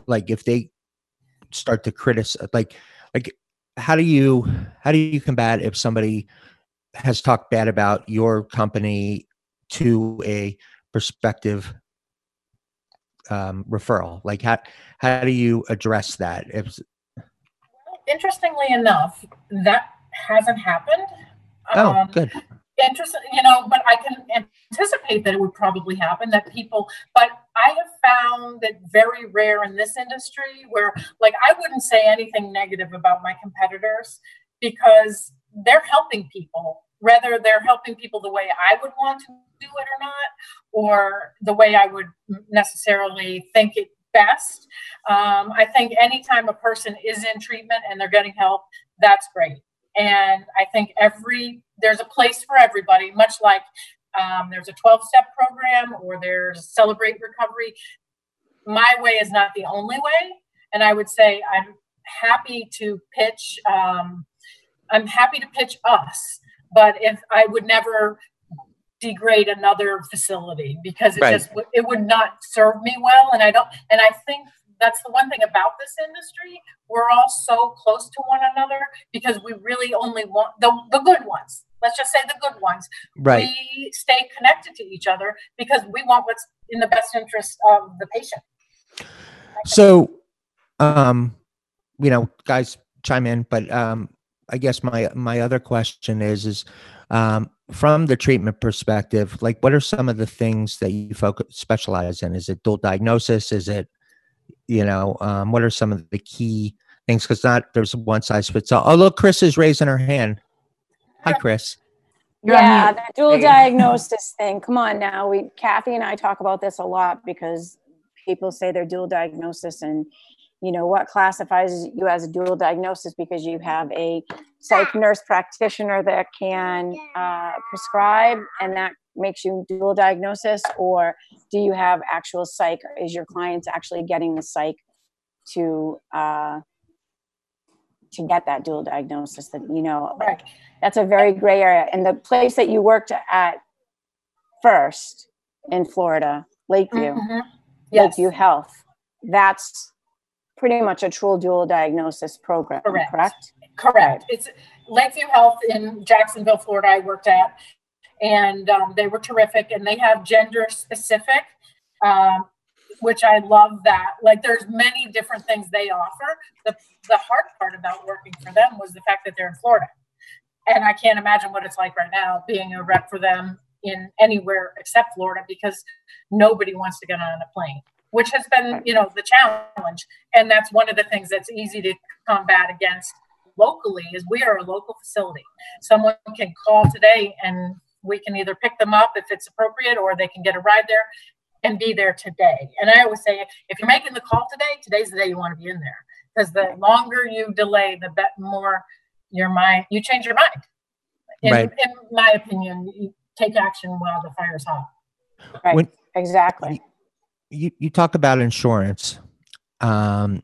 like if they start to criticize like like how do you how do you combat if somebody has talked bad about your company to a prospective um, referral? Like how how do you address that? If interestingly enough, that hasn't happened. Oh, um, good. Interesting, you know, but I can anticipate that it would probably happen that people, but I have found that very rare in this industry where, like, I wouldn't say anything negative about my competitors because they're helping people whether they're helping people the way I would want to do it or not, or the way I would necessarily think it best. Um, I think anytime a person is in treatment and they're getting help, that's great. And I think every there's a place for everybody, much like um, there's a 12 step program or there's Celebrate Recovery. My way is not the only way. And I would say I'm happy to pitch, um, I'm happy to pitch us, but if I would never degrade another facility because it right. just it would not serve me well and i don't and i think that's the one thing about this industry. We're all so close to one another because we really only want the, the good ones. Let's just say the good ones. Right. We stay connected to each other because we want what's in the best interest of the patient. So um you know guys chime in but um i guess my my other question is is um from the treatment perspective, like what are some of the things that you focus specialize in? Is it dual diagnosis? Is it, you know, um, what are some of the key things? Because not there's one size fits all. Oh, look, Kris is raising her hand. Hi, Kris. You're yeah, the dual diagnosis thing. Come on now. We Cathy and I talk about this a lot because people say they're dual diagnosis and you know what classifies you as a dual diagnosis because you have a psych nurse practitioner that can uh, prescribe and that makes you dual diagnosis or do you have actual psych is your clients actually getting the psych to uh, to get that dual diagnosis that you know right. that's a very gray area and the place that you worked at first in florida lakeview mm-hmm. yes. lakeview health that's pretty much a true dual diagnosis program, correct? Correct. correct. It's Lakeview Health in Jacksonville, Florida. I worked at, and um, they were terrific. And they have gender specific, um, which I love. That like there's many different things they offer. The the hard part about working for them was the fact that they're in Florida, and I can't imagine what it's like right now being a rep for them in anywhere except Florida because nobody wants to get on a plane which has been, you know, the challenge. And that's one of the things that's easy to combat against locally is we are a local facility. Someone can call today and we can either pick them up if it's appropriate or they can get a ride there and be there today. And I always say, if you're making the call today, today's the day you want to be in there. Because the longer you delay, the more your mind, you change your mind. In, right. in my opinion, you take action while the fire's hot. Right. When, exactly you, you talk about insurance. Um,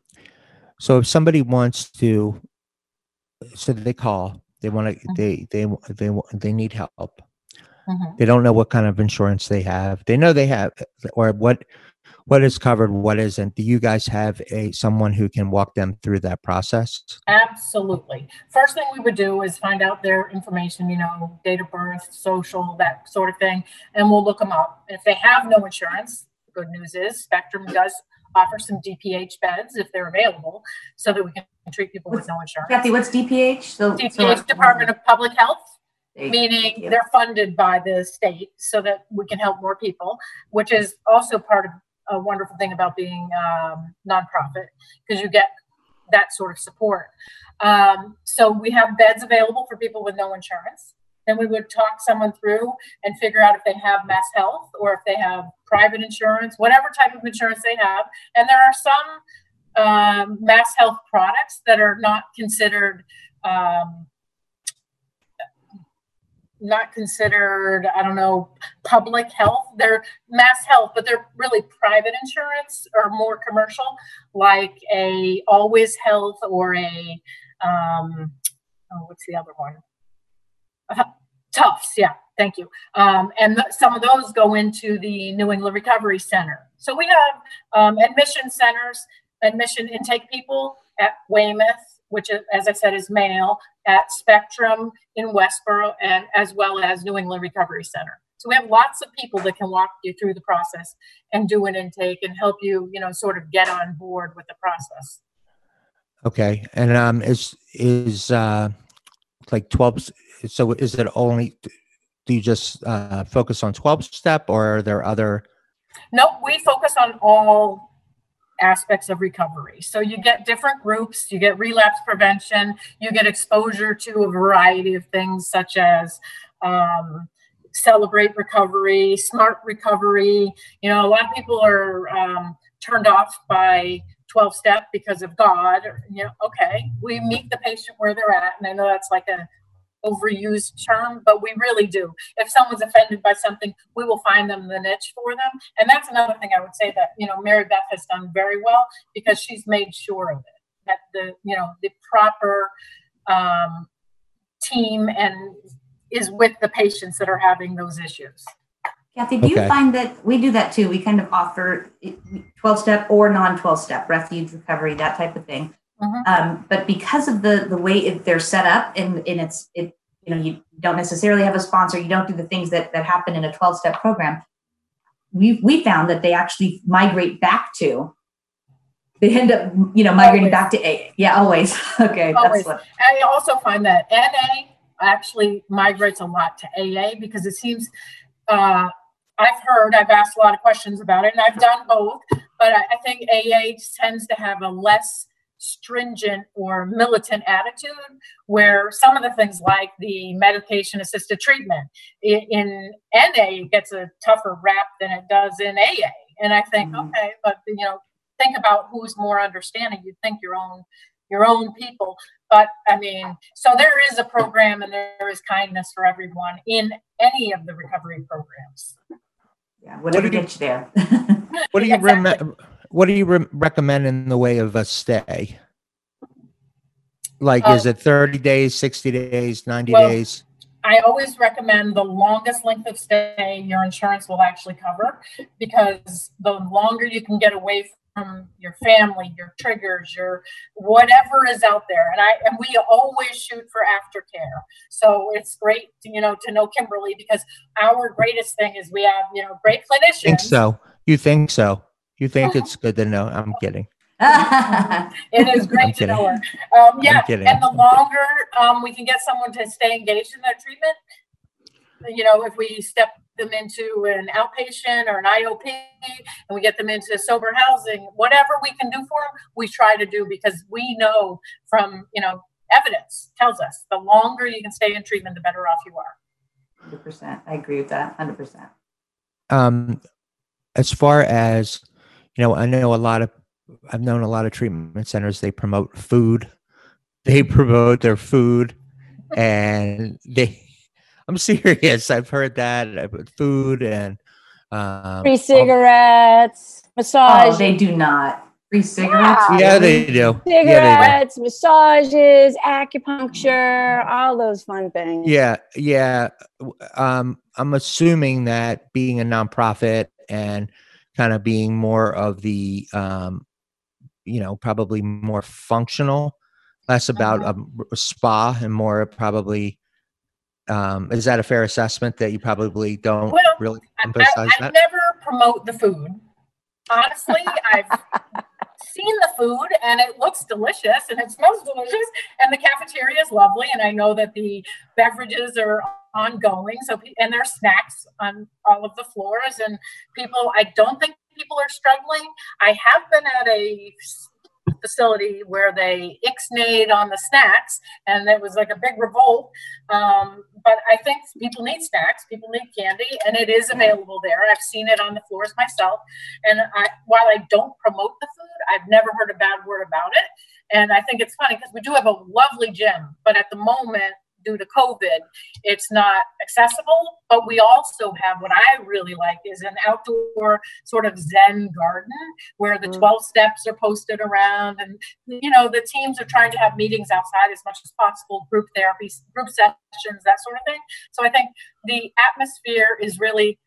so if somebody wants to, so they call, they want to, mm-hmm. they, they, they, they need help. Mm-hmm. They don't know what kind of insurance they have. They know they have, or what, what is covered, what isn't. Do you guys have a someone who can walk them through that process? Absolutely. First thing we would do is find out their information, you know, date of birth, social, that sort of thing, and we'll look them up. If they have no insurance, the good news is Spectrum does offer some DPH beds if they're available so that we can treat people what's, with no insurance. Cathy, what's DPH? So, DPH, so Department of Public Health, meaning they're funded by the state so that we can help more people, which is also part of a wonderful thing about being um, nonprofit because you get that sort of support. Um, so we have beds available for people with no insurance. Then we would talk someone through and figure out if they have MassHealth or if they have private insurance, whatever type of insurance they have. And there are some um, MassHealth products that are not considered um, not considered i don't know public health they're MassHealth but they're really private insurance or more commercial like a AllWays Health or a um, oh, what's the other one Tufts, yeah, thank you. Um, and th- some of those go into the New England Recovery Center. So we have um, admission centers, admission intake people at Weymouth, which, is, as I said, is male, at Spectrum in Westboro, and as well as New England Recovery Center. So we have lots of people that can walk you through the process and do an intake and help you, you know, sort of get on board with the process. Okay, and um, is is uh, like twelve so is it only do you just uh, focus on 12 step or are there other no we focus on all aspects of recovery so you get different groups you get relapse prevention you get exposure to a variety of things such as um, celebrate recovery, smart recovery. You know, a lot of people are um, turned off by 12 step because of God. You know, okay, we meet the patient where they're at. And I know that's like a overused term, but we really do. If someone's offended by something, we will find them the niche for them. And that's another thing I would say that, you know, Mary Beth has done very well because she's made sure of it, that the, you know, the proper um, team and is with the patients that are having those issues. Cathy, do okay. you find that we do that too? We kind of offer 12 step or non 12 step refuge recovery, that type of thing. Mm-hmm. Um, but because of the the way it, they're set up and, and it's it you know you don't necessarily have a sponsor you don't do the things that that happen in a 12 step program we we found that they actually migrate back to they end up you know migrating always. back to a yeah always okay always. What, i also find that na actually migrates a lot to aa because it seems uh, i've heard i've asked a lot of questions about it and i've done both but I, I think aa tends to have a less stringent or militant attitude where some of the things like the medication assisted treatment in NA gets a tougher rap than it does in AA. And I think, mm-hmm. okay, but you know, think about who's more understanding. You'd think your own your own people. But I mean, so there is a program and there is kindness for everyone in any of the recovery programs. Yeah, whatever what gets you there. what do you exactly. remember? What do you re- recommend in the way of a stay? Like, uh, is it 30 days, 60 days, 90 well, days? I always recommend the longest length of stay your insurance will actually cover because the longer you can get away from your family, your triggers, your whatever is out there. And I and we always shoot for aftercare. So it's great to, you know to know Kimberley because our greatest thing is we have, you know, great clinicians. Think so. You think so. You think it's good to know? I'm kidding. it is great to know her. Um, yeah, and the longer um, we can get someone to stay engaged in their treatment, you know, if we step them into an outpatient or an IOP and we get them into sober housing, whatever we can do for them, we try to do because we know from, you know, evidence tells us the longer you can stay in treatment, the better off you are. 100%. I agree with that. 100%. Um, as far as you know, I know a lot of, I've known a lot of treatment centers, they promote food, they promote their food, and they, I'm serious. I've heard that I put food and um, free cigarettes, all, massage. Oh, they do not. Free cigarettes? Yeah, yeah they do. Cigarettes, yeah, massages, acupuncture, all those fun things. Yeah, yeah. Um, I'm assuming that being a nonprofit and kind of being more of the um, you know probably more functional less about uh-huh. a, a, spa and more probably um, is that a fair assessment that you probably don't well, really emphasize I, I, that? I never promote the food. Honestly, I've seen the food and it looks delicious and it smells delicious and the cafeteria is lovely and I know that the beverages are ongoing. So, and there's snacks on all of the floors, and people, I don't think people are struggling. I have been at a facility where they ixnayed on the snacks and it was like a big revolt. Um, but i think people need snacks people need candy and it is available there. I've seen it on the floors myself. And I, while i don't promote the food i've never heard a bad word about it. And i think it's funny because we do have a lovely gym but at the moment due to COVID, it's not accessible. But we also have what I really like is an outdoor sort of Zen garden where the mm. 12 steps are posted around. And, you know, the teams are trying to have meetings outside as much as possible, group therapy, group sessions, that sort of thing. So I think the atmosphere is really,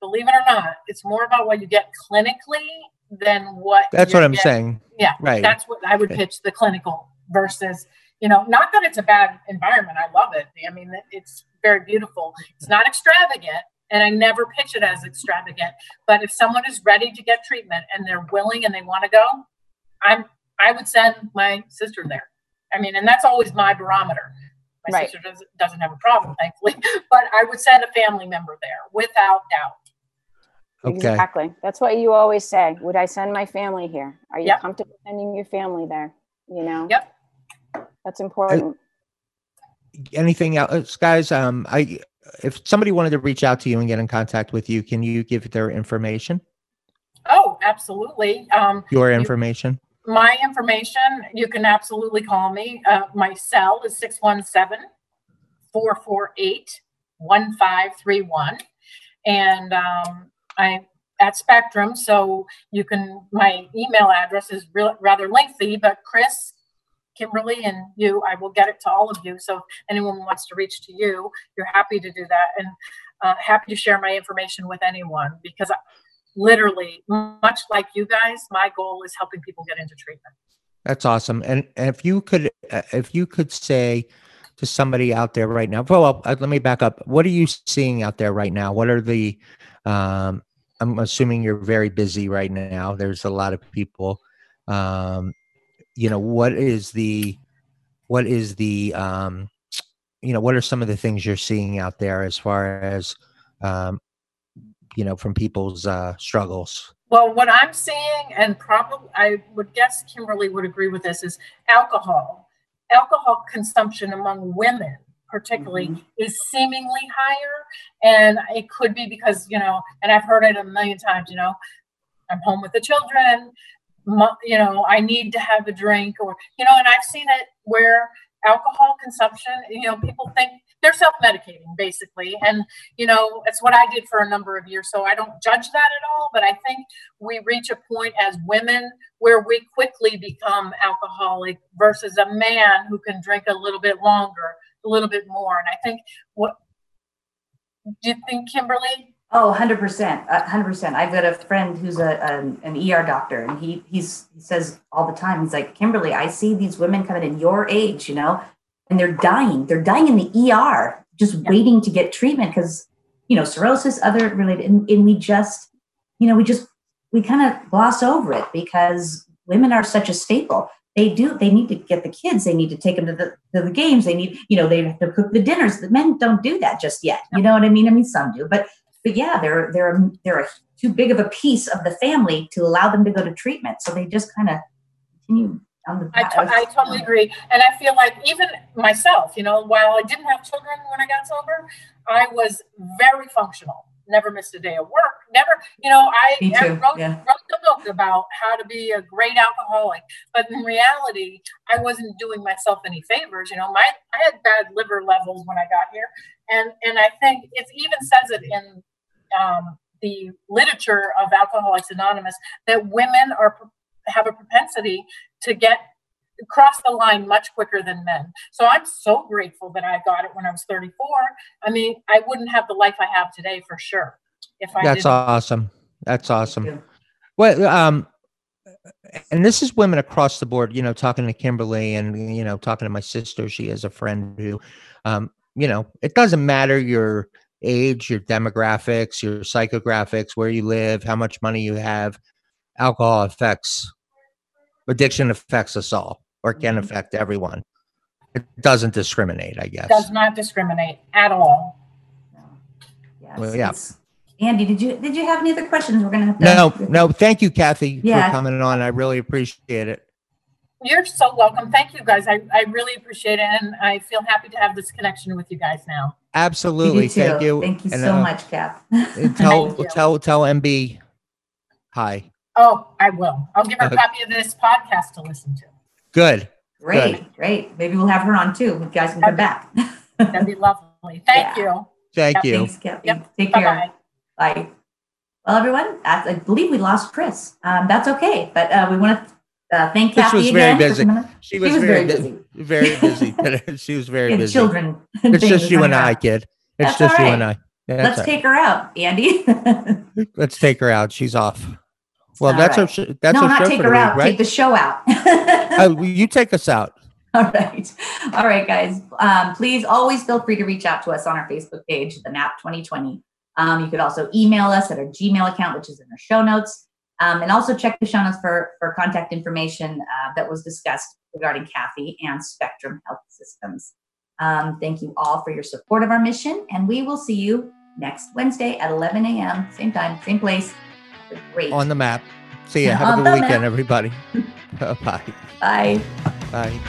believe it or not, it's more about what you get clinically than what. That's what I'm getting. saying. Yeah. Right. That's what I would pitch the clinical versus you know, not that it's a bad environment. I love it. I mean, it's very beautiful. It's not extravagant, and I never pitch it as extravagant. But if someone is ready to get treatment and they're willing and they want to go, I'm I would send my sister there. I mean, and that's always my barometer. My right. sister doesn't, doesn't have a problem, thankfully, but I would send a family member there without doubt. Okay. Exactly. That's what you always say. Would I send my family here? Are you yep. comfortable sending your family there? You know? Yep. That's important. anything else, guys? Um, I if somebody wanted to reach out to you and get in contact with you, can you give their information? Oh, absolutely. Um, Your information? You, my information, you can absolutely call me. Uh, my cell is 617 448 1531. And um, I at Spectrum. So you can, my email address is real, rather lengthy, but Kris, Kimberley, and you, I will get it to all of you. So if anyone wants to reach to you, you're happy to do that. And uh, happy to share my information with anyone because I, literally, much like you guys, my goal is helping people get into treatment. That's awesome. And if you could, uh, if you could say, to somebody out there right now? Well, uh, let me back up. What are you seeing out there right now? What are the um, I'm assuming you're very busy right now. There's a lot of people. Um, you know, what is the, what is the, um, you know, what are some of the things you're seeing out there as far as, um, you know, from people's uh, struggles? Well, what I'm seeing, and probably I would guess Kimberley would agree with this, is alcohol. Alcohol consumption among women particularly mm-hmm. is seemingly higher and it could be because you know and i've heard it a million times you know i'm home with the children you know i need to have a drink or you know and i've seen it where alcohol consumption you know people think they're self-medicating basically and you know it's what i did for a number of years so i don't judge that at all but i think we reach a point as women where we quickly become alcoholic versus a man who can drink a little bit longer a little bit more. And I think what do you think, Kimberley? Oh, 100%. 100%. I've got a friend who's a, an, an ER doctor, and he, he's, he says all the time, he's like, Kimberley, I see these women coming in your age, you know, and they're dying. They're dying in the ER, just yeah. waiting to get treatment because, you know, cirrhosis, other related, and, and we just, you know, we just, we kind of gloss over it because women are such a staple they do they need to get the kids they need to take them to the, to the games they need you know they have to cook the dinners the men don't do that just yet you know what i mean i mean some do but but yeah they're they're they're a, too big of a piece of the family to allow them to go to treatment so they just kind of continue on the I, t- I totally agree and i feel like even myself you know while i didn't have children when i got sober i was very functional never missed a day of work. Never, you know, I, I wrote, yeah. wrote the book about how to be a great alcoholic, but in reality, I wasn't doing myself any favors. You know, my I had bad liver levels when I got here, and and I think it even says it in um, the literature of Alcoholics Anonymous that women are have a propensity to get cross the line much quicker than men. So I'm so grateful that I got it when I was 34. I mean, I wouldn't have the life I have today for sure. If I That's didn't. awesome. That's awesome. Well, um, and this is women across the board, you know, talking to Kimberley and, you know, talking to my sister. She has a friend who, um, you know, it doesn't matter your age, your demographics, your psychographics, where you live, how much money you have. Alcohol affects, addiction affects us all or can mm-hmm. affect everyone. It doesn't discriminate, I guess. Does not discriminate at all. Yes, well, yeah. Andy, did you did you have any other questions? We're gonna have to No, no, thank you, Cathy, yeah. for coming on. I really appreciate it. You're so welcome. Thank you guys. I, I really appreciate it. And I feel happy to have this connection with you guys now. Absolutely. You thank you. Thank you and, so uh, much, Cap. tell tell tell MB hi. Oh, I will. I'll give her a copy of this podcast to listen to. Good. Great, Good. great. Maybe we'll have her on too. You guys can come back. That'd be lovely. Thank yeah. you. Thank you. Thanks, Cathy. Yep. Take Bye-bye. care. Bye. Well, everyone, I believe we lost Kris. Um, that's okay, but uh, we want to uh, thank Cathy was again. Very busy. She was, she was very, busy. Very busy. she was very busy. Children. It's just you and I, kid. It's that's just right. you and I. Yeah, Let's right. take her out, Andy. Let's take her out. She's off. Well, that's right. a that's no, a not take her out. Week, right? Take the show out. oh, you take us out. All right, all right, guys. Um, please always feel free to reach out to us on our Facebook page, the NAP 2020. Um, you could also email us at our Gmail account, which is in our show notes, um, and also check the show notes for for contact information uh, that was discussed regarding Cathy and Spectrum Health Systems. Um, thank you all for your support of our mission, and we will see you next Wednesday at 11 a.m. Same time, same place. Great. On the map. See ya. Have a good weekend, map. everybody. Bye. Bye. Bye.